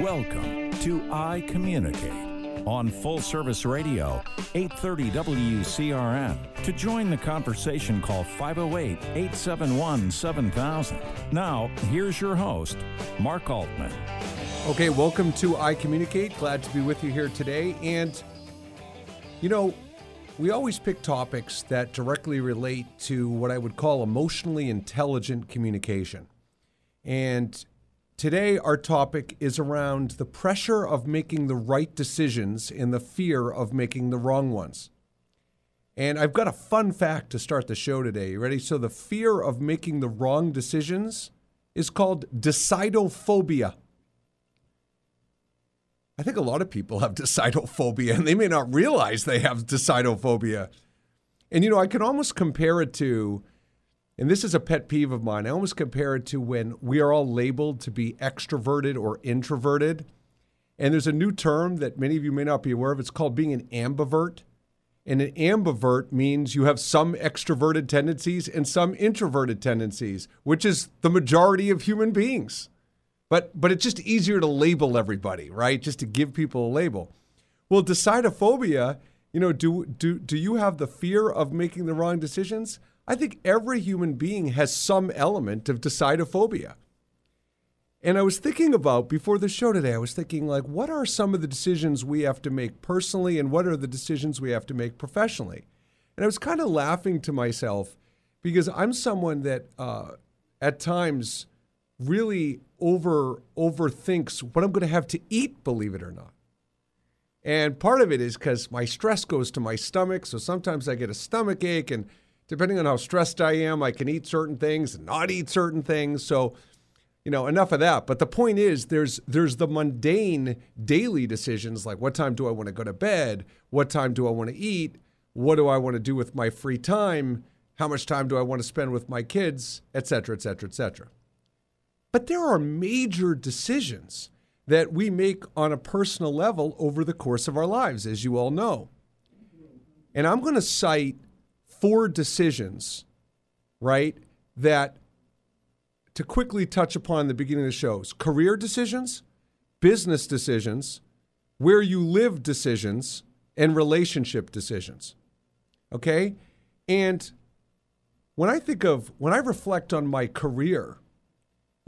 Welcome to I Communicate on Full Service Radio, 830 WCRN. To join the conversation, call 508 871 7000. Now, here's your host, Mark Altman. Okay, welcome to I Communicate. Glad to be with you here today. And, you know, we always pick topics that directly relate to what I would call emotionally intelligent communication. And today, our topic is around the pressure of making the right decisions and the fear of making the wrong ones. And I've got a fun fact to start the show today. You ready? So, the fear of making the wrong decisions is called decidophobia. I think a lot of people have decidophobia and they may not realize they have decidophobia. And you know, I can almost compare it to, and this is a pet peeve of mine, I almost compare it to when we are all labeled to be extroverted or introverted. And there's a new term that many of you may not be aware of. It's called being an ambivert. And an ambivert means you have some extroverted tendencies and some introverted tendencies, which is the majority of human beings. But but it's just easier to label everybody, right? Just to give people a label. Well, decidophobia, you know, do do do you have the fear of making the wrong decisions? I think every human being has some element of decidophobia. And I was thinking about before the show today, I was thinking like what are some of the decisions we have to make personally and what are the decisions we have to make professionally? And I was kind of laughing to myself because I'm someone that uh, at times really over overthinks what I'm going to have to eat, believe it or not. And part of it is because my stress goes to my stomach. So sometimes I get a stomach ache. And depending on how stressed I am, I can eat certain things and not eat certain things. So, you know, enough of that. But the point is there's there's the mundane daily decisions like what time do I want to go to bed? What time do I want to eat? What do I want to do with my free time? How much time do I want to spend with my kids, et cetera, et cetera, et cetera. But there are major decisions that we make on a personal level over the course of our lives, as you all know. And I'm going to cite four decisions, right, that to quickly touch upon the beginning of the shows career decisions, business decisions, where you live decisions, and relationship decisions. Okay? And when I think of, when I reflect on my career,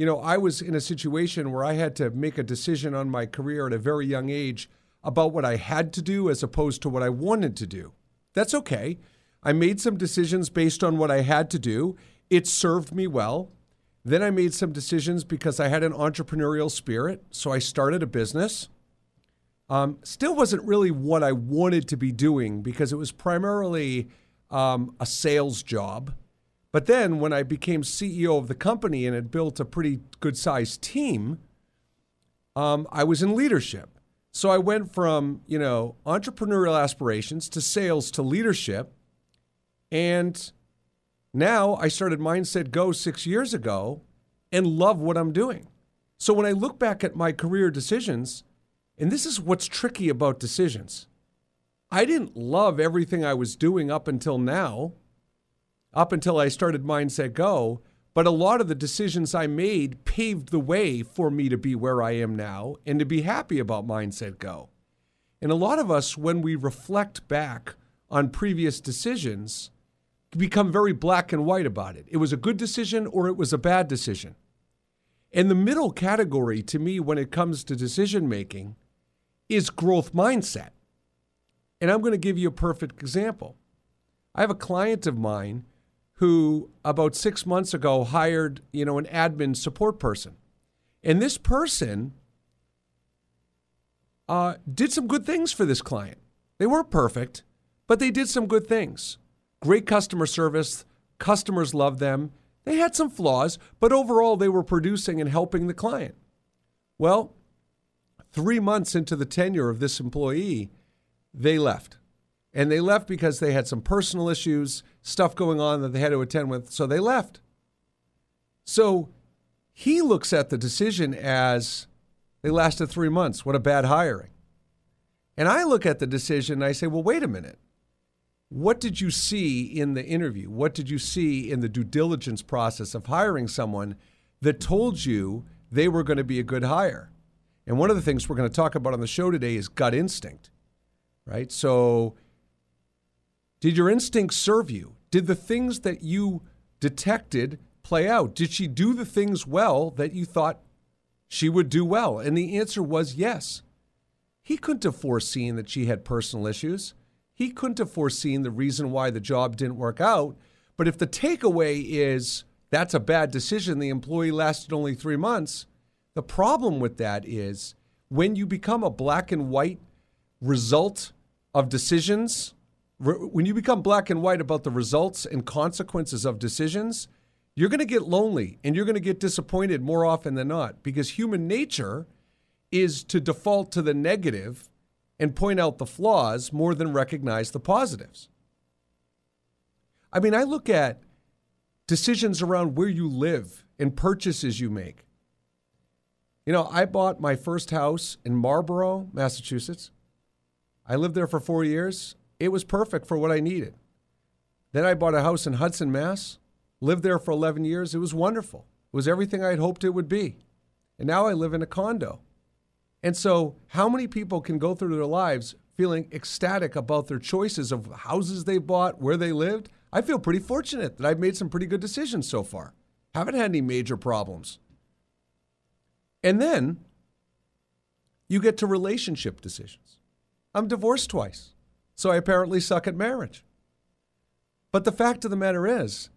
you know, I was in a situation where I had to make a decision on my career at a very young age about what I had to do as opposed to what I wanted to do. That's okay. I made some decisions based on what I had to do. It served me well. Then I made some decisions because I had an entrepreneurial spirit. So I started a business. Um, still wasn't really what I wanted to be doing because it was primarily um, a sales job. But then when I became CEO of the company and had built a pretty good sized team, um, I was in leadership. So I went from, you know, entrepreneurial aspirations to sales to leadership. And now I started Mindset Go six years ago and love what I'm doing. So when I look back at my career decisions, and this is what's tricky about decisions, I didn't love everything I was doing up until now up until I started Mindset Go. But a lot of the decisions I made paved the way for me to be where I am now and to be happy about Mindset Go. And a lot of us, when we reflect back on previous decisions, become very black and white about it. It was a good decision or it was a bad decision. And the middle category to me, when it comes to decision making, is growth mindset. And I'm going to give you a perfect example. I have a client of mine who about six months ago hired, you know, an admin support person. And this person uh, did some good things for this client. They weren't perfect, but they did some good things. Great customer service. Customers loved them. They had some flaws, but overall they were producing and helping the client. Well, three months into the tenure of this employee, they left. And they left because they had some personal issues, stuff going on that they had to attend with. So they left. So he looks at the decision as they lasted three months. What a bad hiring. And I look at the decision and I say, well, wait a minute. what did you see in the interview? What did you see in the due diligence process of hiring someone that told you they were going to be a good hire? And one of the things we're going to talk about on the show today is gut instinct, right? So, did your instincts serve you? Did the things that you detected play out? Did she do the things well that you thought she would do well? And the answer was yes. He couldn't have foreseen that she had personal issues. He couldn't have foreseen the reason why the job didn't work out. But if the takeaway is that's a bad decision, the employee lasted only three months, the problem with that is when you become a black and white result of decisions, when you become black and white about the results and consequences of decisions, you're going to get lonely and you're going to get disappointed more often than not because human nature is to default to the negative and point out the flaws more than recognize the positives. I mean, I look at decisions around where you live and purchases you make. You know, I bought my first house in Marlborough, Massachusetts. I lived there for four years. It was perfect for what I needed. Then I bought a house in Hudson, Mass. Lived there for 11 years. It was wonderful. It was everything I had hoped it would be. And now I live in a condo. And so, how many people can go through their lives feeling ecstatic about their choices of houses they bought, where they lived? I feel pretty fortunate that I've made some pretty good decisions so far. Haven't had any major problems. And then you get to relationship decisions. I'm divorced twice, so I apparently suck at marriage. But the fact of the matter is,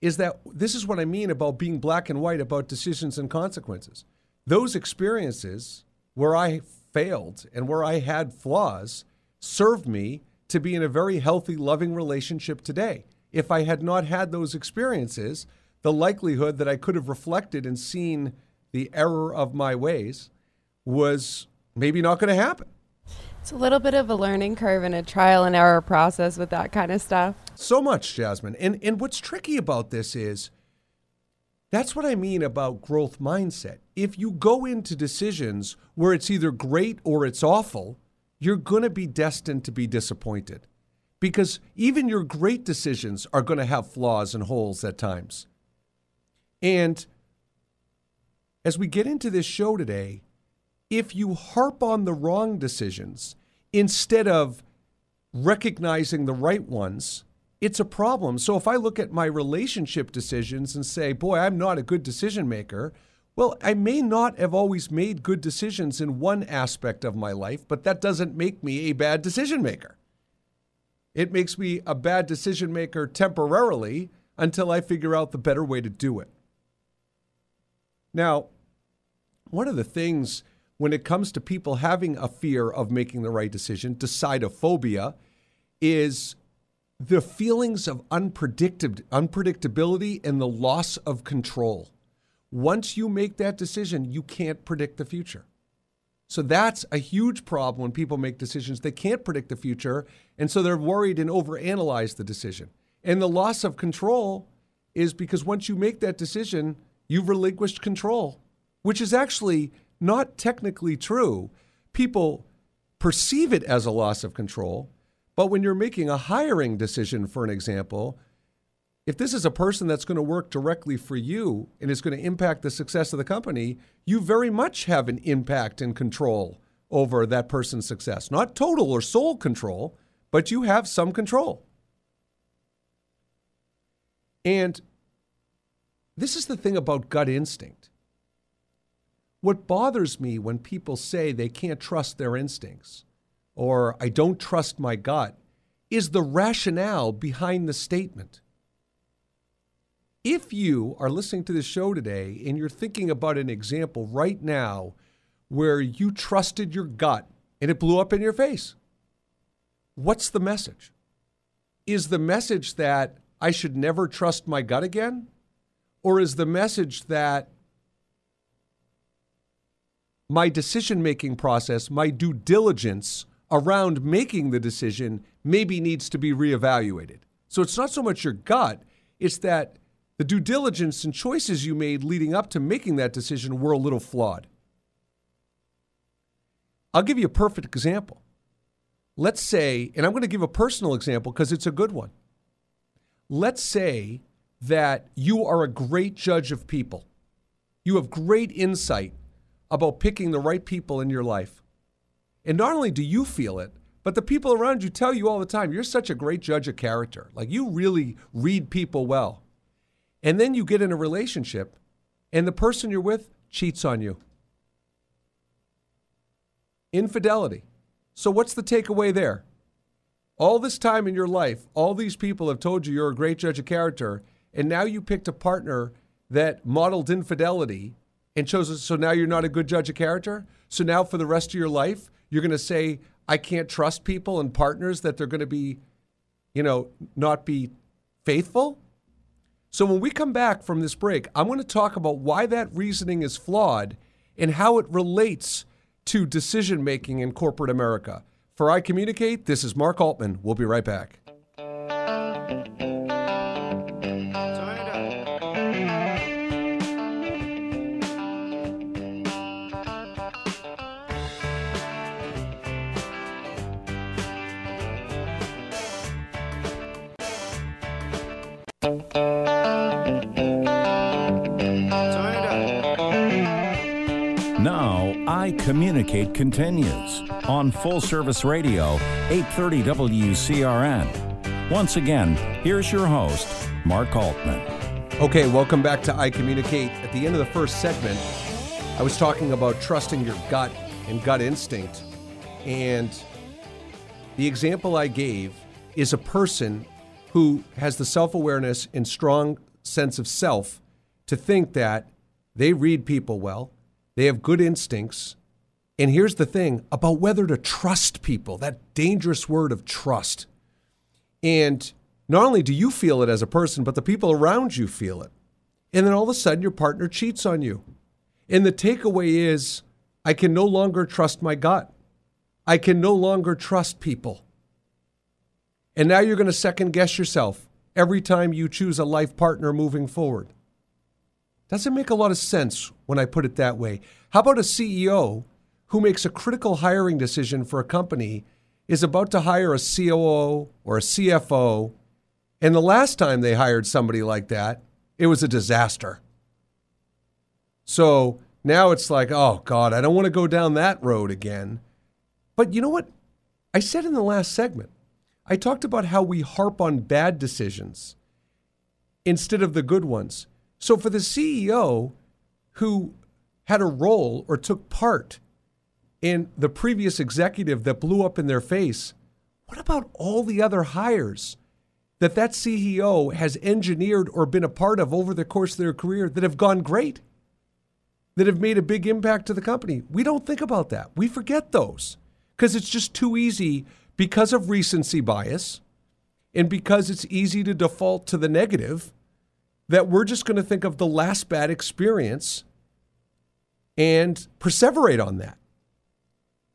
is that this is what I mean about being black and white about decisions and consequences. Those experiences where I failed and where I had flaws served me to be in a very healthy, loving relationship today. If I had not had those experiences, the likelihood that I could have reflected and seen the error of my ways was maybe not going to happen. It's a little bit of a learning curve and a trial and error process with that kind of stuff. So much, Jasmine. And and what's tricky about this is that's what I mean about growth mindset. If you go into decisions where it's either great or it's awful, you're going to be destined to be disappointed. Because even your great decisions are going to have flaws and holes at times. And as we get into this show today, if you harp on the wrong decisions instead of recognizing the right ones, it's a problem. So if I look at my relationship decisions and say, boy, I'm not a good decision maker, well, I may not have always made good decisions in one aspect of my life, but that doesn't make me a bad decision maker. It makes me a bad decision maker temporarily until I figure out the better way to do it. Now, one of the things when it comes to people having a fear of making the right decision, decidophobia, is the feelings of unpredictability and the loss of control. Once you make that decision, you can't predict the future. So that's a huge problem when people make decisions. They can't predict the future, and so they're worried and overanalyze the decision. And the loss of control is because once you make that decision, you've relinquished control, which is actually not technically true. People perceive it as a loss of control, but when you're making a hiring decision, for an example, if this is a person that's going to work directly for you and is going to impact the success of the company, you very much have an impact and control over that person's success. Not total or sole control, but you have some control. And this is the thing about gut instinct. What bothers me when people say they can't trust their instincts or I don't trust my gut is the rationale behind the statement. If you are listening to this show today and you're thinking about an example right now where you trusted your gut and it blew up in your face, what's the message? Is the message that I should never trust my gut again? Or is the message that my decision making process, my due diligence around making the decision maybe needs to be reevaluated. So it's not so much your gut, it's that the due diligence and choices you made leading up to making that decision were a little flawed. I'll give you a perfect example. let's say, and I'm going to give a personal example because it's a good one. Let's say that you are a great judge of people. You have great insight about picking the right people in your life. And not only do you feel it, but the people around you tell you all the time, you're such a great judge of character. Like you really read people well. And then you get in a relationship and the person you're with cheats on you. Infidelity. So, what's the takeaway there? All this time in your life, all these people have told you you're a great judge of character, and now you picked a partner that modeled infidelity and chose so now you're not a good judge of character. So now for the rest of your life, you're going to say, I can't trust people and partners that they're going to be, you know, not be faithful. So when we come back from this break, I'm going to talk about why that reasoning is flawed and how it relates to decision making in corporate America. For I Communicate, this is Mark Altman. We'll be right back. Communicate continues on Full Service Radio, 830 WCRN. Once again, here's your host, Mark Altman. Okay, welcome back to I Communicate. At the end of the first segment, I was talking about trusting your gut and gut instinct. And the example I gave is a person who has the self awareness and strong sense of self to think that they read people well, they have good instincts. And here's the thing about whether to trust people that dangerous word of trust. And not only do you feel it as a person, but the people around you feel it. And then all of a sudden, your partner cheats on you. And the takeaway is I can no longer trust my gut. I can no longer trust people. And now you're going to second guess yourself every time you choose a life partner moving forward. Doesn't make a lot of sense when I put it that way. How about a CEO who makes a critical hiring decision for a company, is about to hire a COO or a CFO, and the last time they hired somebody like that, it was a disaster. So now it's like, oh God, I don't want to go down that road again. But you know what? I said in the last segment, I talked about how we harp on bad decisions instead of the good ones. So for the CEO who had a role or took part in the previous executive that blew up in their face, what about all the other hires that that CEO has engineered or been a part of over the course of their career that have gone great? That have made a big impact to the company. We don't think about that. We forget those because it's just too easy because of recency bias and because it's easy to default to the negative that we're just going to think of the last bad experience and perseverate on that.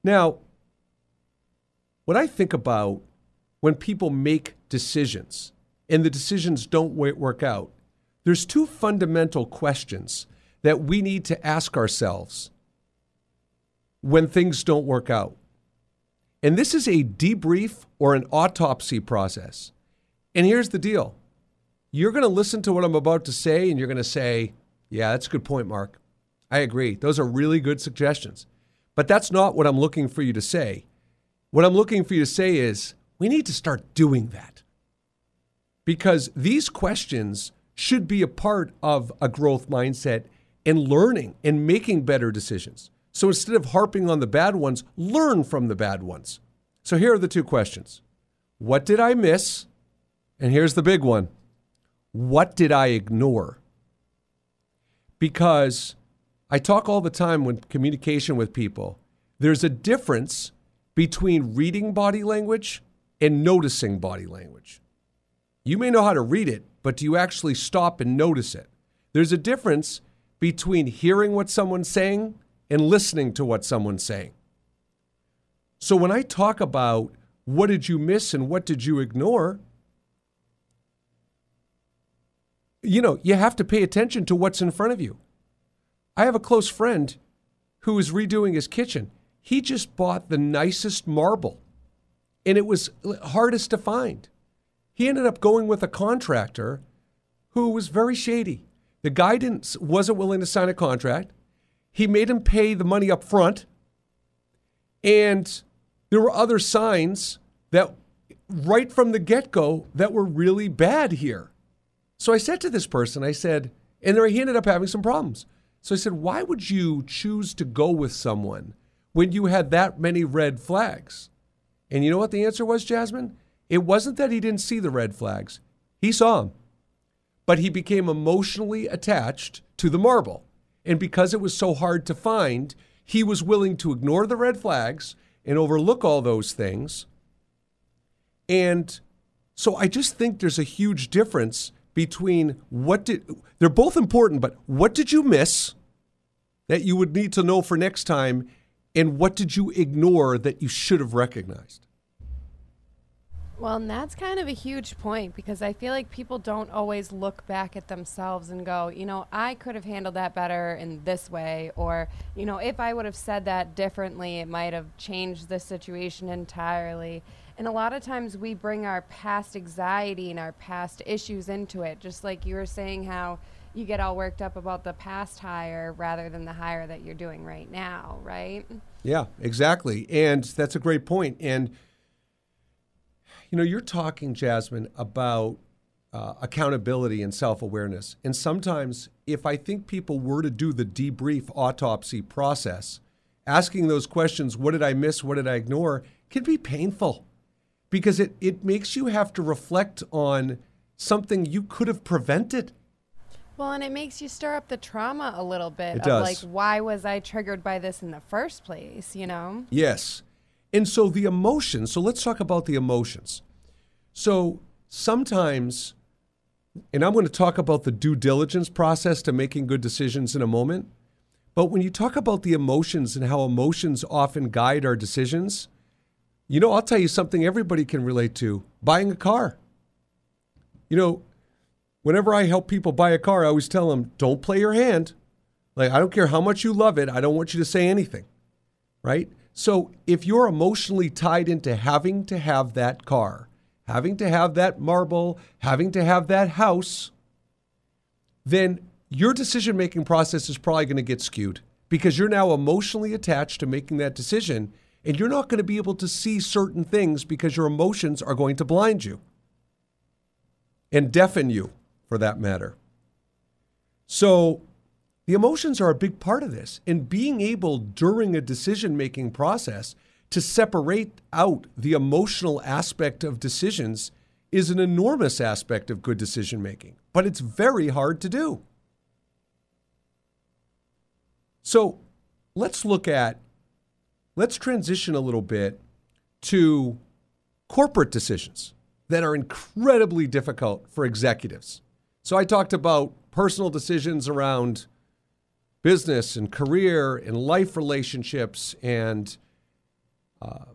Now, what I think about when people make decisions and the decisions don't work out, there's two fundamental questions that we need to ask ourselves when things don't work out. And this is a debrief or an autopsy process. And here's the deal you're going to listen to what I'm about to say and you're going to say, Yeah, that's a good point, Mark. I agree. Those are really good suggestions. But that's not what I'm looking for you to say. What I'm looking for you to say is, we need to start doing that. Because these questions should be a part of a growth mindset and learning and making better decisions. So instead of harping on the bad ones, learn from the bad ones. So here are the two questions What did I miss? And here's the big one what did I ignore? Because I talk all the time when communication with people, there's a difference between reading body language and noticing body language. You may know how to read it, but do you actually stop and notice it? There's a difference between hearing what someone's saying and listening to what someone's saying. So when I talk about what did you miss and what did you ignore, you know, you have to pay attention to what's in front of you. I have a close friend who is redoing his kitchen. He just bought the nicest marble. and it was hardest to find. He ended up going with a contractor who was very shady. The guy didn't, wasn't willing to sign a contract. He made him pay the money up front. And there were other signs that right from the get go that were really bad here. So I said to this person, I said, and he ended up having some problems. So I said, why would you choose to go with someone when you had that many red flags? And you know what the answer was, Jasmine? It wasn't that he didn't see the red flags, he saw them. But he became emotionally attached to the marble. And because it was so hard to find, he was willing to ignore the red flags and overlook all those things. And so I just think there's a huge difference between what did they're both important, but what did you miss that you would need to know for next time, and what did you ignore that you should have recognized? Well, and that's kind of a huge point because I feel like people don't always look back at themselves and go, you know, I could have handled that better in this way, or, you know, if I would have said that differently, it might have changed the situation entirely. And a lot of times we bring our past anxiety and our past issues into it, just like you were saying how you get all worked up about the past hire rather than the hire that you're doing right now, right? Yeah, exactly. And that's a great point. And, you know, you're talking, Jasmine, about uh, accountability and self awareness. And sometimes, if I think people were to do the debrief autopsy process, asking those questions, what did I miss? What did I ignore? can be painful because it, it makes you have to reflect on something you could have prevented. Well, and it makes you stir up the trauma a little bit It of does. like, why was I triggered by this in the first place, you know? Yes. And so the emotions, so let's talk about the emotions. So sometimes, and I'm going to talk about the due diligence process to making good decisions in a moment. But when you talk about the emotions and how emotions often guide our decisions, you know, I'll tell you something everybody can relate to buying a car. You know, whenever I help people buy a car, I always tell them, don't play your hand. Like, I don't care how much you love it, I don't want you to say anything right? So if you're emotionally tied into having to have that car, having to have that marble, having to have that house, then your decision making process is probably going to get skewed because you're now emotionally attached to making that decision and you're not going to be able to see certain things because your emotions are going to blind you and deafen you for that matter. So the emotions are a big part of this. And being able during a decision making process to separate out the emotional aspect of decisions is an enormous aspect of good decision making, but it's very hard to do. So let's look at, let's transition a little bit to corporate decisions that are incredibly difficult for executives. So I talked about personal decisions around business and career and life relationships and uh,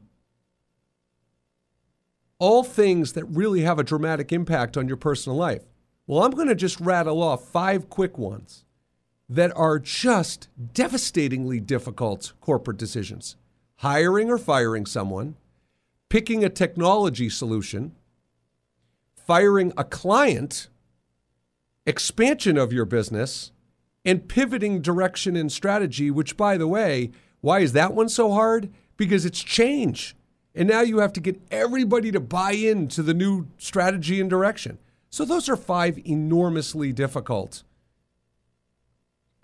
all things that really have a dramatic impact on your personal life. Well, I'm going to just rattle off five quick ones that are just devastatingly difficult corporate decisions hiring or firing someone, picking a technology solution, firing a client, expansion of your business, and pivoting direction and strategy, which, by the way, why is that one so hard? Because it's change. And now you have to get everybody to buy into the new strategy and direction. So, those are five enormously difficult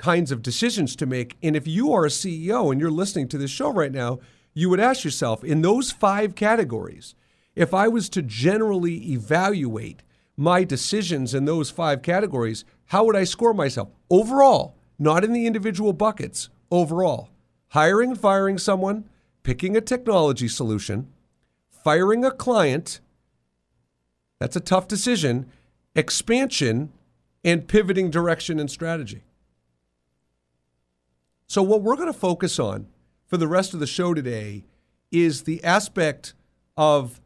kinds of decisions to make. And if you are a CEO and you're listening to this show right now, you would ask yourself in those five categories, if I was to generally evaluate my decisions in those five categories, how would I score myself? Overall, not in the individual buckets, overall. Hiring and firing someone, picking a technology solution, firing a client, that's a tough decision, expansion, and pivoting direction and strategy. So, what we're going to focus on for the rest of the show today is the aspect of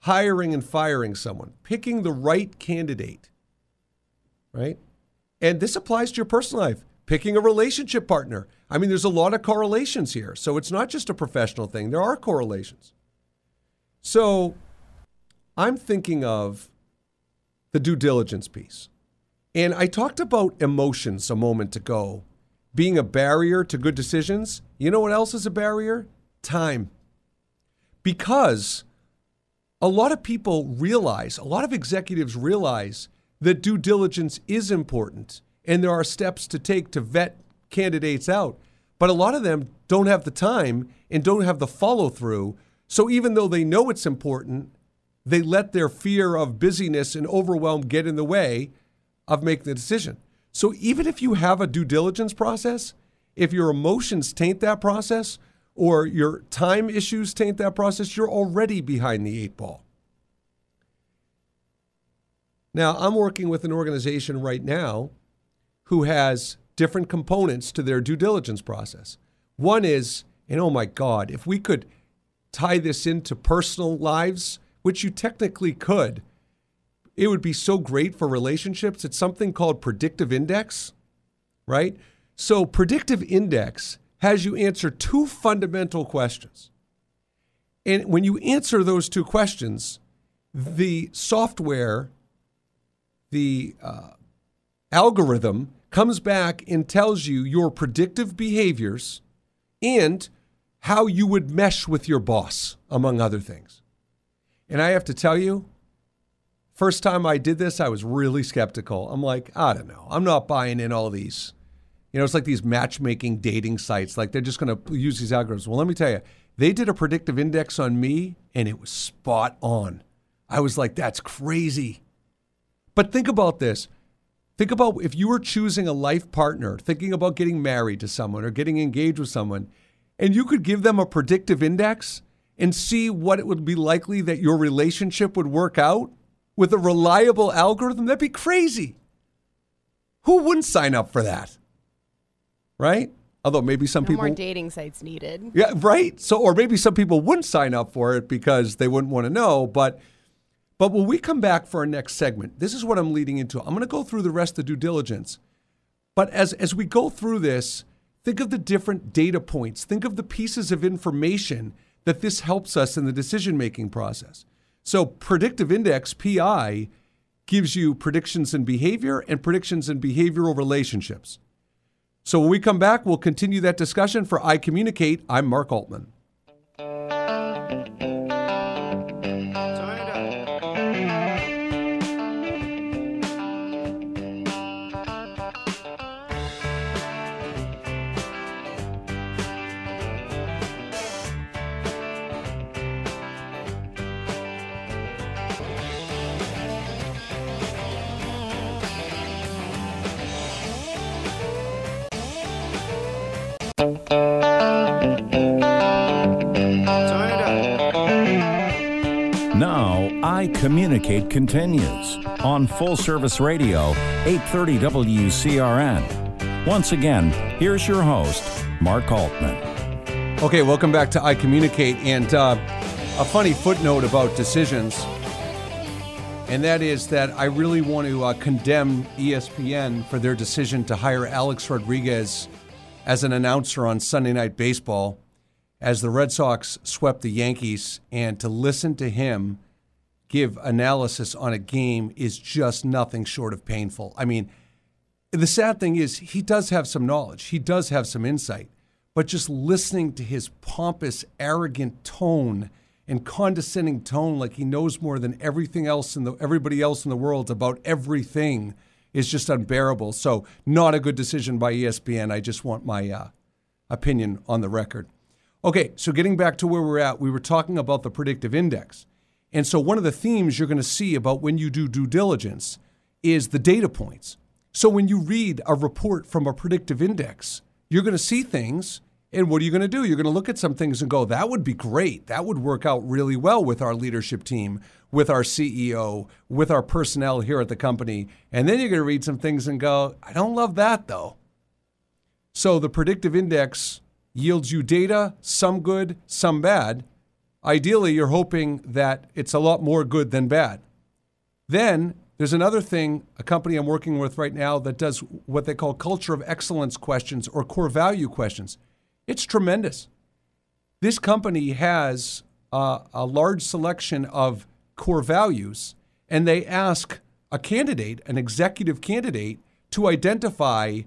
hiring and firing someone, picking the right candidate, right? And this applies to your personal life, picking a relationship partner. I mean, there's a lot of correlations here. So it's not just a professional thing, there are correlations. So I'm thinking of the due diligence piece. And I talked about emotions a moment ago being a barrier to good decisions. You know what else is a barrier? Time. Because a lot of people realize, a lot of executives realize that due diligence is important and there are steps to take to vet candidates out. But a lot of them don't have the time and don't have the follow through. So even though they know it's important, they let their fear of busyness and overwhelm get in the way of making the decision. So even if you have a due diligence process, if your emotions taint that process or your time issues taint that process, you're already behind the eight ball. Now, I'm working with an organization right now who has different components to their due diligence process. One is, and oh my God, if we could tie this into personal lives, which you technically could, it would be so great for relationships. It's something called predictive index, right? So, predictive index has you answer two fundamental questions. And when you answer those two questions, the software, the uh, algorithm comes back and tells you your predictive behaviors and how you would mesh with your boss, among other things. And I have to tell you, first time I did this, I was really skeptical. I'm like, I don't know. I'm not buying in all these. You know, it's like these matchmaking dating sites. Like they're just going to use these algorithms. Well, let me tell you, they did a predictive index on me and it was spot on. I was like, that's crazy. But think about this Think about if you were choosing a life partner, thinking about getting married to someone or getting engaged with someone, and you could give them a predictive index and see what it would be likely that your relationship would work out with a reliable algorithm, that'd be crazy. Who wouldn't sign up for that? Right? Although maybe some no people more dating sites needed. Yeah, right. So or maybe some people wouldn't sign up for it because they wouldn't want to know, but but when we come back for our next segment, this is what I'm leading into. I'm going to go through the rest of due diligence. But as, as we go through this, think of the different data points, think of the pieces of information that this helps us in the decision making process. So, predictive index, PI, gives you predictions in behavior and predictions in behavioral relationships. So, when we come back, we'll continue that discussion. For I Communicate, I'm Mark Altman. Now, I Communicate continues on Full Service Radio, 830 WCRN. Once again, here's your host, Mark Altman. Okay, welcome back to I Communicate. And uh, a funny footnote about decisions, and that is that I really want to uh, condemn ESPN for their decision to hire Alex Rodriguez as an announcer on Sunday Night Baseball as the Red Sox swept the Yankees, and to listen to him give analysis on a game is just nothing short of painful. I mean, the sad thing is, he does have some knowledge, he does have some insight, but just listening to his pompous, arrogant tone and condescending tone, like he knows more than everything else in the everybody else in the world about everything is just unbearable. So, not a good decision by ESPN. I just want my uh, opinion on the record. Okay, so getting back to where we're at, we were talking about the predictive index. And so, one of the themes you're going to see about when you do due diligence is the data points. So, when you read a report from a predictive index, you're going to see things and what are you going to do? You're going to look at some things and go, that would be great. That would work out really well with our leadership team, with our CEO, with our personnel here at the company. And then you're going to read some things and go, I don't love that though. So the predictive index yields you data, some good, some bad. Ideally, you're hoping that it's a lot more good than bad. Then there's another thing, a company I'm working with right now that does what they call culture of excellence questions or core value questions. It's tremendous. This company has uh, a large selection of core values and they ask a candidate, an executive candidate, to identify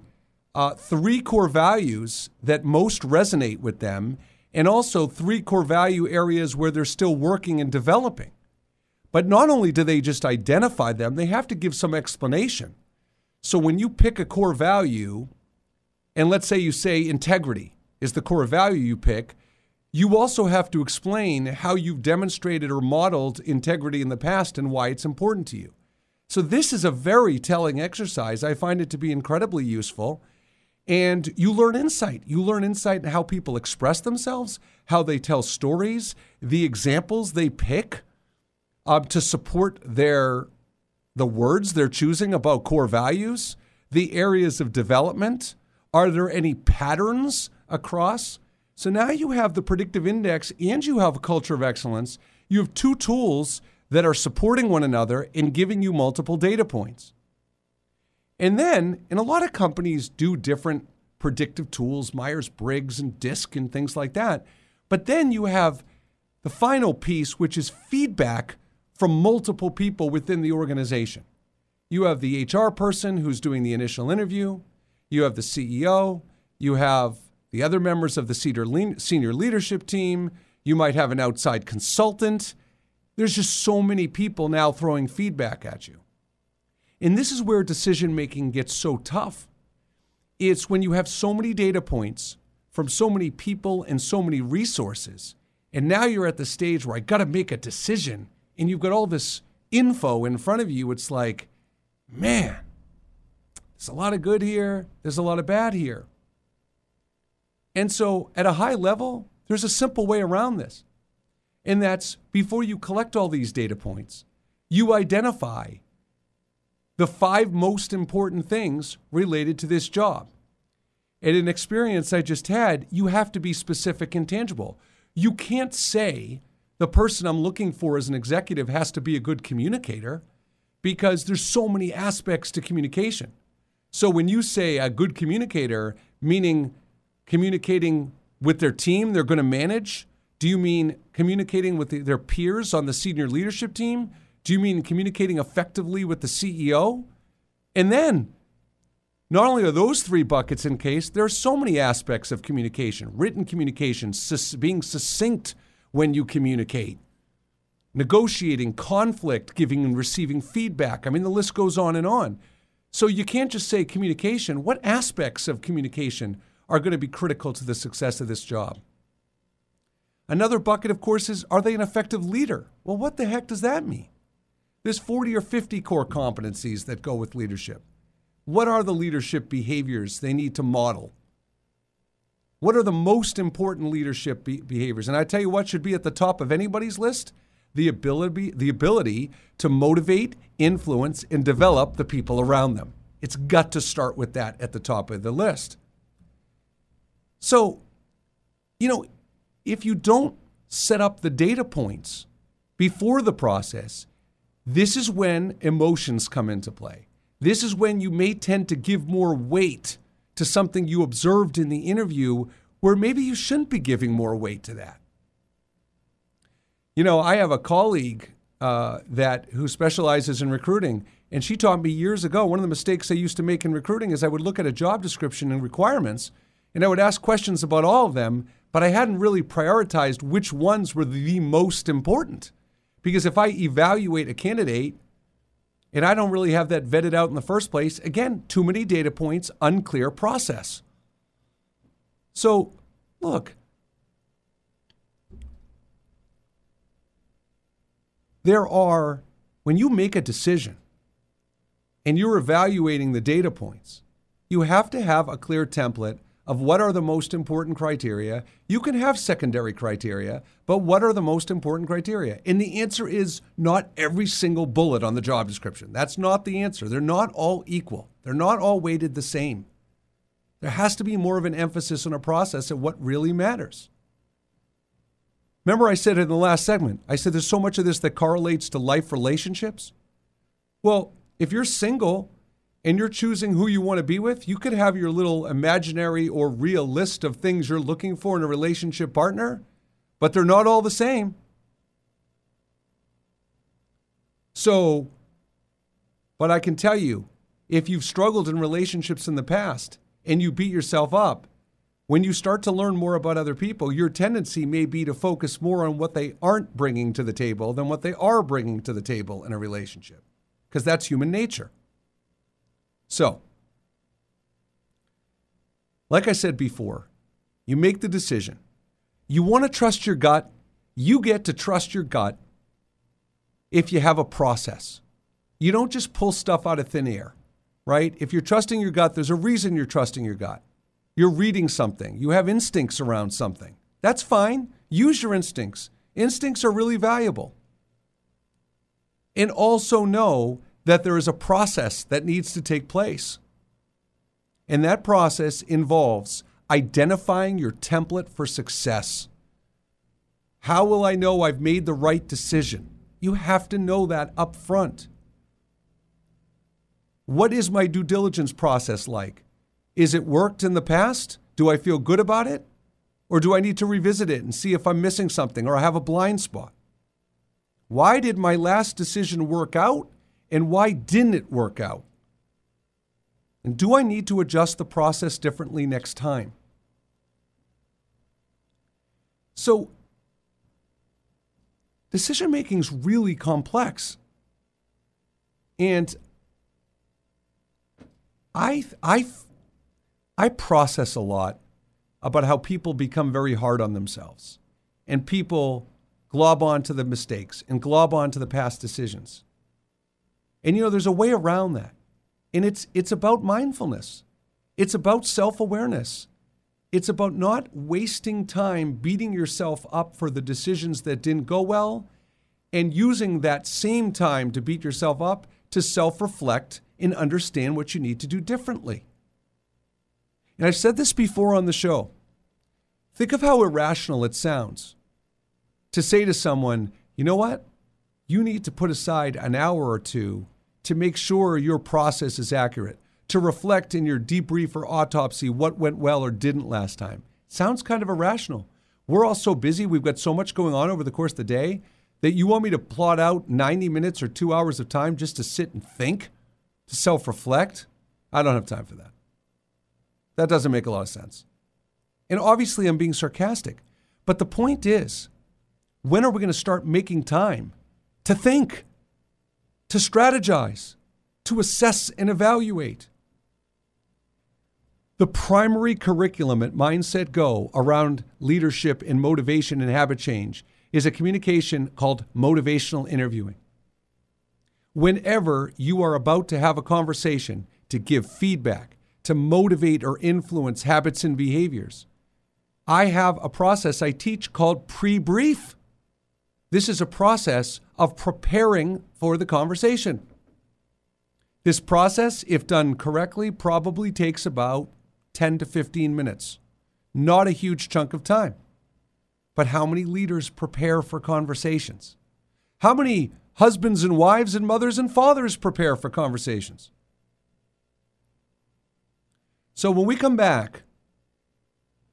uh, three core values that most resonate with them and also three core value areas where they're still working and developing. But not only do they just identify them, they have to give some explanation. So when you pick a core value, and let's say you say integrity is the core value you pick, you also have to explain how you've demonstrated or modeled integrity in the past and why it's important to you. So this is a very telling exercise. I find it to be incredibly useful. And you learn insight. You learn insight in how people express themselves, how they tell stories, the examples they pick uh, to support their the words they're choosing about core values, the areas of development. Are there any patterns across? So now you have the predictive index and you have a culture of excellence. You have two tools that are supporting one another and giving you multiple data points. And then, and a lot of companies do different predictive tools, Myers Briggs and DISC and things like that. But then you have the final piece, which is feedback from multiple people within the organization. You have the HR person who's doing the initial interview, you have the CEO, you have the other members of the senior leadership team, you might have an outside consultant. There's just so many people now throwing feedback at you. And this is where decision making gets so tough. It's when you have so many data points from so many people and so many resources. And now you're at the stage where I got to make a decision and you've got all this info in front of you. It's like, man, there's a lot of good here, there's a lot of bad here. And so, at a high level, there's a simple way around this. And that's before you collect all these data points, you identify the five most important things related to this job. And an experience I just had, you have to be specific and tangible. You can't say the person I'm looking for as an executive has to be a good communicator because there's so many aspects to communication. So when you say a good communicator, meaning communicating with their team they're going to manage, do you mean communicating with the, their peers on the senior leadership team? Do you mean communicating effectively with the CEO? And then, not only are those three buckets in case, there are so many aspects of communication written communication, sus- being succinct when you communicate, negotiating, conflict, giving and receiving feedback. I mean, the list goes on and on. So you can't just say communication. What aspects of communication are going to be critical to the success of this job? Another bucket, of course, is are they an effective leader? Well, what the heck does that mean? There's 40 or 50 core competencies that go with leadership. What are the leadership behaviors they need to model? What are the most important leadership be- behaviors? And I tell you what should be at the top of anybody's list the ability, the ability to motivate, influence, and develop the people around them. It's got to start with that at the top of the list. So, you know, if you don't set up the data points before the process, this is when emotions come into play. This is when you may tend to give more weight to something you observed in the interview where maybe you shouldn't be giving more weight to that. You know, I have a colleague uh, that who specializes in recruiting, and she taught me years ago one of the mistakes I used to make in recruiting is I would look at a job description and requirements, and I would ask questions about all of them, but I hadn't really prioritized which ones were the most important. Because if I evaluate a candidate and I don't really have that vetted out in the first place, again, too many data points, unclear process. So, look, there are, when you make a decision and you're evaluating the data points, you have to have a clear template of what are the most important criteria. You can have secondary criteria, but what are the most important criteria? And the answer is not every single bullet on the job description. That's not the answer. They're not all equal, they're not all weighted the same. There has to be more of an emphasis on a process of what really matters. Remember, I said in the last segment, I said there's so much of this that correlates to life relationships. Well, if you're single, and you're choosing who you want to be with, you could have your little imaginary or real list of things you're looking for in a relationship partner, but they're not all the same. So, but I can tell you, if you've struggled in relationships in the past and you beat yourself up, when you start to learn more about other people, your tendency may be to focus more on what they aren't bringing to the table than what they are bringing to the table in a relationship, because that's human nature. So, like I said before, you make the decision. You want to trust your gut, you get to trust your gut if you have a process. You don't just pull stuff out of thin air, right? If you're trusting your gut, there's a reason you're trusting your gut. You're reading something, you have instincts around something. That's fine. Use your instincts. Instincts are really valuable. And also know that there is a process that needs to take place. And that process involves identifying your template for success. How will I know I've made the right decision? You have to know that up front. What is my due diligence process like? Is it worked in the past? Do I feel good about it? Or do I need to revisit it and see if I'm missing something or I have a blind spot? Why did my last decision work out and why didn't it work out? And do I need to adjust the process differently next time? So, decision making is really complex. And I, I I process a lot about how people become very hard on themselves and people glob onto the mistakes and glob onto the past decisions. And you know, there's a way around that. And it's it's about mindfulness. It's about self-awareness. It's about not wasting time beating yourself up for the decisions that didn't go well and using that same time to beat yourself up to self-reflect and understand what you need to do differently. And I've said this before on the show. Think of how irrational it sounds to say to someone, you know what? You need to put aside an hour or two to make sure your process is accurate, to reflect in your debrief or autopsy what went well or didn't last time. Sounds kind of irrational. We're all so busy, we've got so much going on over the course of the day that you want me to plot out 90 minutes or two hours of time just to sit and think, to self reflect? I don't have time for that. That doesn't make a lot of sense. And obviously, I'm being sarcastic. But the point is, when are we going to start making time to think, to strategize, to assess and evaluate? The primary curriculum at Mindset Go around leadership and motivation and habit change is a communication called motivational interviewing. Whenever you are about to have a conversation to give feedback, to motivate or influence habits and behaviors. I have a process I teach called pre brief. This is a process of preparing for the conversation. This process, if done correctly, probably takes about 10 to 15 minutes. Not a huge chunk of time. But how many leaders prepare for conversations? How many husbands and wives and mothers and fathers prepare for conversations? So when we come back,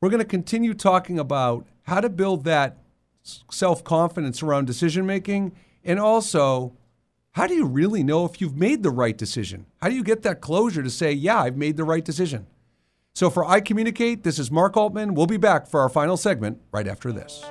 we're going to continue talking about how to build that self confidence around decision making and also how do you really know if you've made the right decision? How do you get that closure to say, yeah, I've made the right decision? So for I Communicate, this is Mark Altman. We'll be back for our final segment right after this.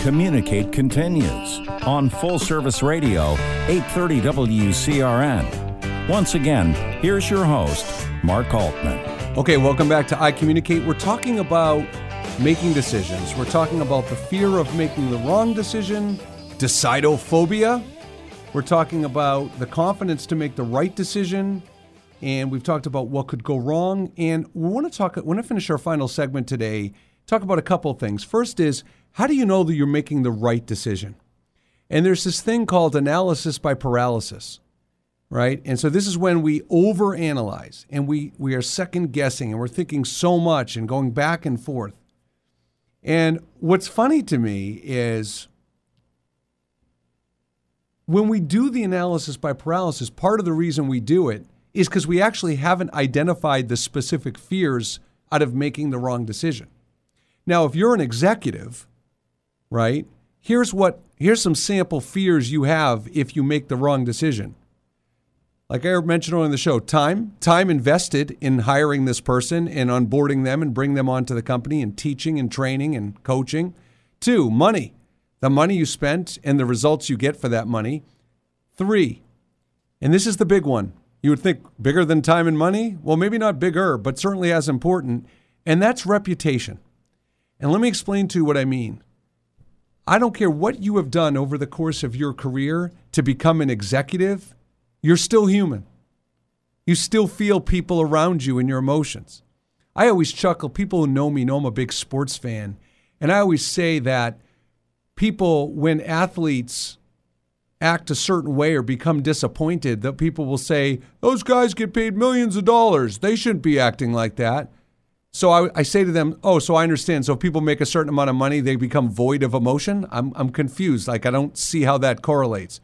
Communicate continues on Full Service Radio, 830 WCRN. Once again, here's your host, Mark Altman. Okay, welcome back to I Communicate. We're talking about making decisions. We're talking about the fear of making the wrong decision, decidophobia. We're talking about the confidence to make the right decision, and we've talked about what could go wrong. And we want to talk, we want to finish our final segment today, talk about a couple things. First is, how do you know that you're making the right decision? And there's this thing called analysis by paralysis, right? And so this is when we overanalyze and we, we are second guessing and we're thinking so much and going back and forth. And what's funny to me is when we do the analysis by paralysis, part of the reason we do it is because we actually haven't identified the specific fears out of making the wrong decision. Now, if you're an executive, right, here's what here's some sample fears you have if you make the wrong decision. Like I mentioned on the show, time, time invested in hiring this person and onboarding them and bring them onto the company and teaching and training and coaching. Two, money the money you spent and the results you get for that money. Three, and this is the big one. You would think bigger than time and money? Well, maybe not bigger, but certainly as important, and that's reputation. And let me explain to you what I mean. I don't care what you have done over the course of your career to become an executive, you're still human. You still feel people around you and your emotions. I always chuckle. People who know me know I'm a big sports fan. And I always say that people, when athletes act a certain way or become disappointed, that people will say, those guys get paid millions of dollars. They shouldn't be acting like that. So I, I, say to them, oh, so I understand. So if people make a certain amount of money, they become void of emotion. I'm, I'm confused. Like, I don't see how that correlates.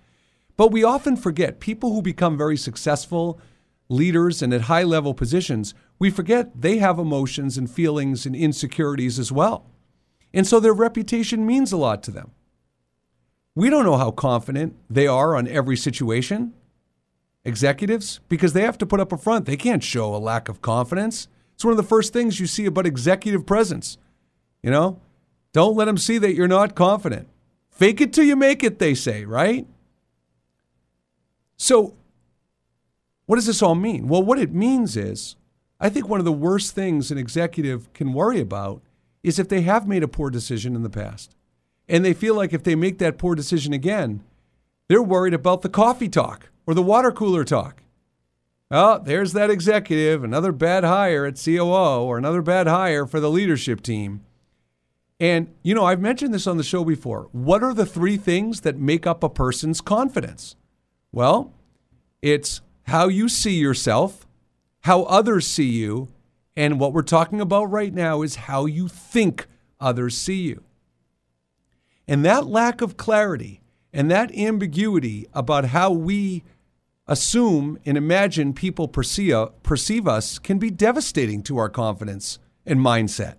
But we often forget people who become very successful leaders and at high level positions, we forget they have emotions and feelings and insecurities as well. And so their reputation means a lot to them. We don't know how confident they are on every situation, executives, because they have to put up a front. They can't show a lack of confidence. It's one of the first things you see about executive presence. You know, don't let them see that you're not confident. Fake it till you make it, they say, right? So, what does this all mean? Well, what it means is I think one of the worst things an executive can worry about is if they have made a poor decision in the past and they feel like if they make that poor decision again, they're worried about the coffee talk or the water cooler talk. Oh, there's that executive, another bad hire at COO or another bad hire for the leadership team. And, you know, I've mentioned this on the show before. What are the three things that make up a person's confidence? Well, it's how you see yourself, how others see you, and what we're talking about right now is how you think others see you. And that lack of clarity and that ambiguity about how we assume and imagine people perceive, perceive us can be devastating to our confidence and mindset.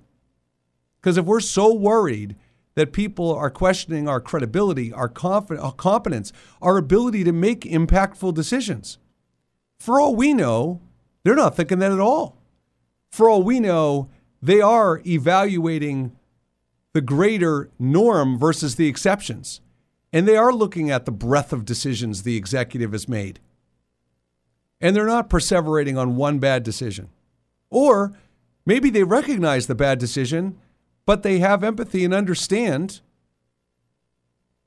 Because if we're so worried that people are questioning our credibility, our, conf- our competence, our ability to make impactful decisions, for all we know, they're not thinking that at all for all we know, they are evaluating the greater norm versus the exceptions. And they are looking at the breadth of decisions the executive has made. And they're not perseverating on one bad decision. Or maybe they recognize the bad decision, but they have empathy and understand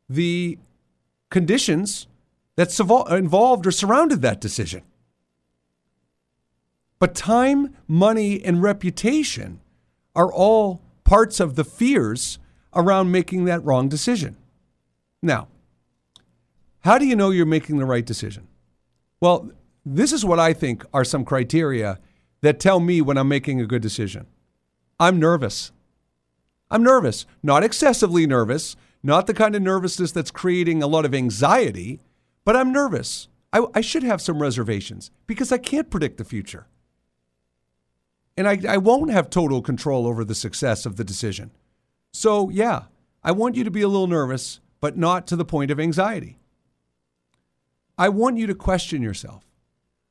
the conditions that involved or surrounded that decision. But time, money, and reputation are all parts of the fears around making that wrong decision. Now, how do you know you're making the right decision? Well, this is what I think are some criteria that tell me when I'm making a good decision. I'm nervous. I'm nervous, not excessively nervous, not the kind of nervousness that's creating a lot of anxiety, but I'm nervous. I, I should have some reservations because I can't predict the future. And I, I won't have total control over the success of the decision. So, yeah, I want you to be a little nervous, but not to the point of anxiety. I want you to question yourself.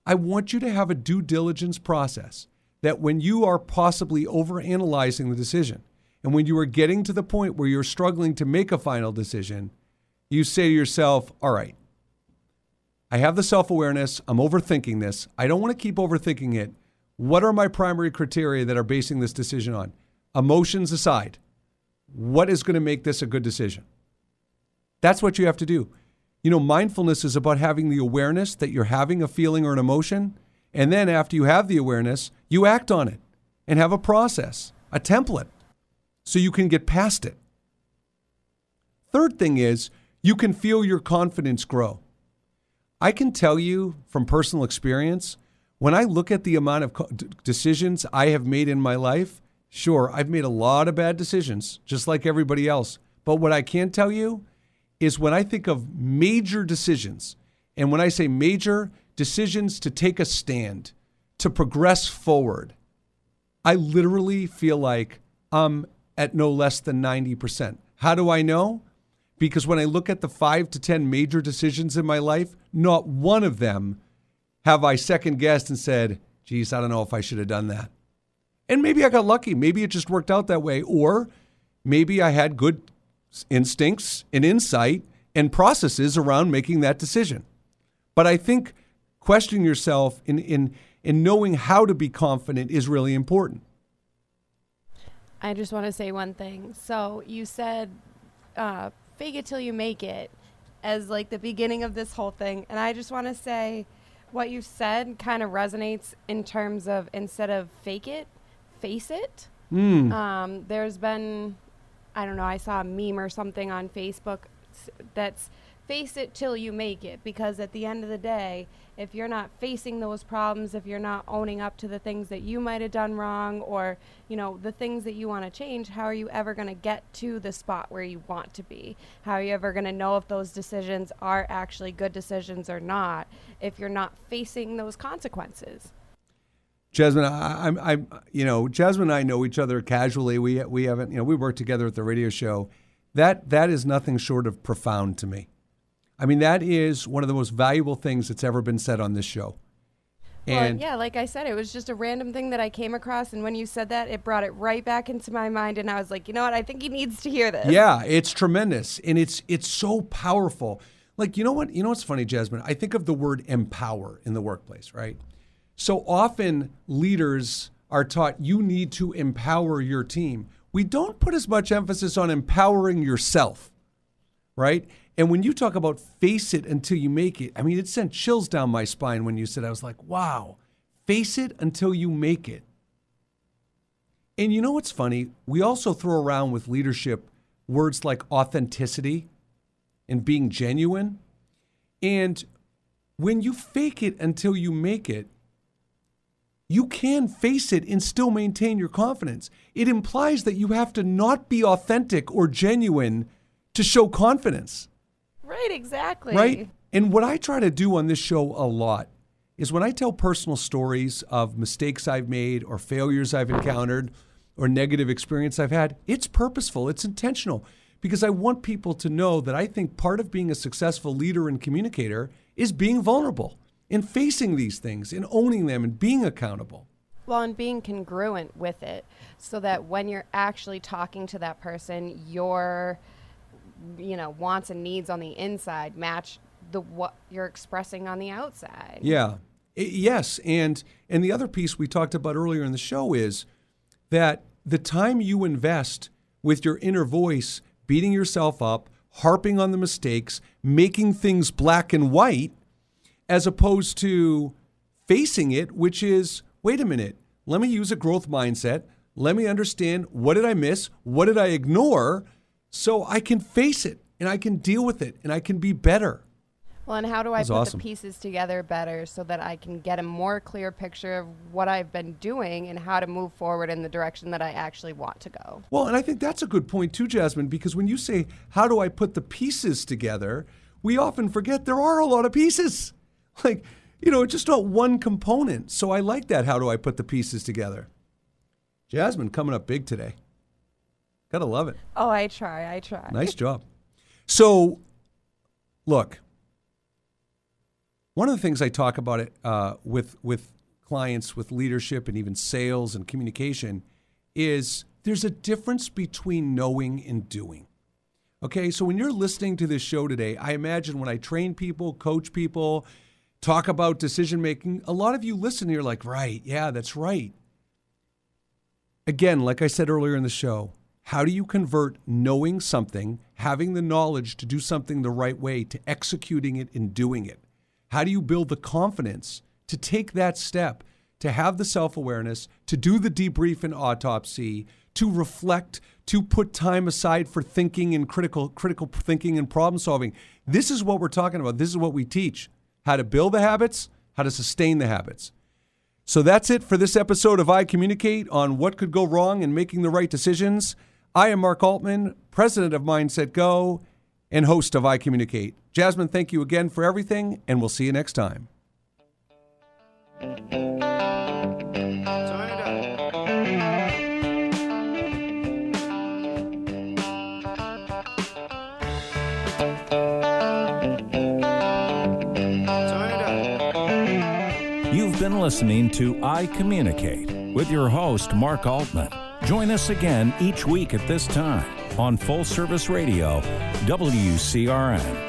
I want you to have a due diligence process that when you are possibly overanalyzing the decision and when you are getting to the point where you're struggling to make a final decision, you say to yourself, all right, I have the self awareness. I'm overthinking this. I don't want to keep overthinking it. What are my primary criteria that are basing this decision on? Emotions aside, what is going to make this a good decision? That's what you have to do. You know, mindfulness is about having the awareness that you're having a feeling or an emotion. And then after you have the awareness, you act on it and have a process, a template, so you can get past it. Third thing is you can feel your confidence grow. I can tell you from personal experience when I look at the amount of decisions I have made in my life, Sure, I've made a lot of bad decisions, just like everybody else. But what I can tell you is when I think of major decisions, and when I say major decisions to take a stand, to progress forward, I literally feel like I'm at no less than 90%. How do I know? Because when I look at the five to 10 major decisions in my life, not one of them have I second guessed and said, geez, I don't know if I should have done that. And maybe I got lucky. Maybe it just worked out that way. Or maybe I had good instincts and insight and processes around making that decision. But I think questioning yourself in, in, in knowing how to be confident is really important. I just want to say one thing. So you said uh, fake it till you make it as like the beginning of this whole thing. And I just want to say what you said kind of resonates in terms of instead of fake it, face it. Mm. Um, there's been, I don't know, I saw a meme or something on Facebook that's face it till you make it because at the end of the day, if you're not facing those problems, if you're not owning up to the things that you might have done wrong or, you know, the things that you want to change, how are you ever going to get to the spot where you want to be? How are you ever going to know if those decisions are actually good decisions or not if you're not facing those consequences? Jasmine, I, I'm, I'm, you know, Jasmine and I know each other casually. We we haven't, you know, we work together at the radio show. That that is nothing short of profound to me. I mean, that is one of the most valuable things that's ever been said on this show. And well, yeah, like I said, it was just a random thing that I came across, and when you said that, it brought it right back into my mind, and I was like, you know what? I think he needs to hear this. Yeah, it's tremendous, and it's it's so powerful. Like, you know what? You know what's funny, Jasmine? I think of the word empower in the workplace, right? So often leaders are taught you need to empower your team. We don't put as much emphasis on empowering yourself, right? And when you talk about face it until you make it, I mean, it sent chills down my spine when you said, I was like, wow, face it until you make it. And you know what's funny? We also throw around with leadership words like authenticity and being genuine. And when you fake it until you make it, you can face it and still maintain your confidence. It implies that you have to not be authentic or genuine to show confidence. Right, exactly. Right? And what I try to do on this show a lot is when I tell personal stories of mistakes I've made or failures I've encountered or negative experience I've had, it's purposeful, it's intentional because I want people to know that I think part of being a successful leader and communicator is being vulnerable and facing these things in owning them and being accountable. Well, and being congruent with it so that when you're actually talking to that person, you're you know wants and needs on the inside match the what you're expressing on the outside. Yeah. It, yes, and and the other piece we talked about earlier in the show is that the time you invest with your inner voice beating yourself up, harping on the mistakes, making things black and white as opposed to facing it which is wait a minute, let me use a growth mindset. Let me understand what did I miss? What did I ignore? so I can face it and I can deal with it and I can be better. Well, and how do I put awesome. the pieces together better so that I can get a more clear picture of what I've been doing and how to move forward in the direction that I actually want to go? Well, and I think that's a good point too, Jasmine, because when you say, How do I put the pieces together? we often forget there are a lot of pieces. Like, you know, it's just not one component. So I like that. How do I put the pieces together? Jasmine coming up big today. Gotta love it. Oh, I try. I try. Nice job. So, look, one of the things I talk about it uh, with with clients, with leadership, and even sales and communication is there's a difference between knowing and doing. Okay, so when you're listening to this show today, I imagine when I train people, coach people, talk about decision making, a lot of you listen you're like, right, yeah, that's right. Again, like I said earlier in the show, how do you convert knowing something, having the knowledge to do something the right way, to executing it and doing it? How do you build the confidence to take that step, to have the self awareness, to do the debrief and autopsy, to reflect, to put time aside for thinking and critical, critical thinking and problem solving? This is what we're talking about. This is what we teach how to build the habits, how to sustain the habits. So that's it for this episode of I Communicate on what could go wrong in making the right decisions. I am Mark Altman, president of Mindset Go and host of I Communicate. Jasmine, thank you again for everything, and we'll see you next time. Listening to I Communicate with your host, Mark Altman. Join us again each week at this time on Full Service Radio, WCRN.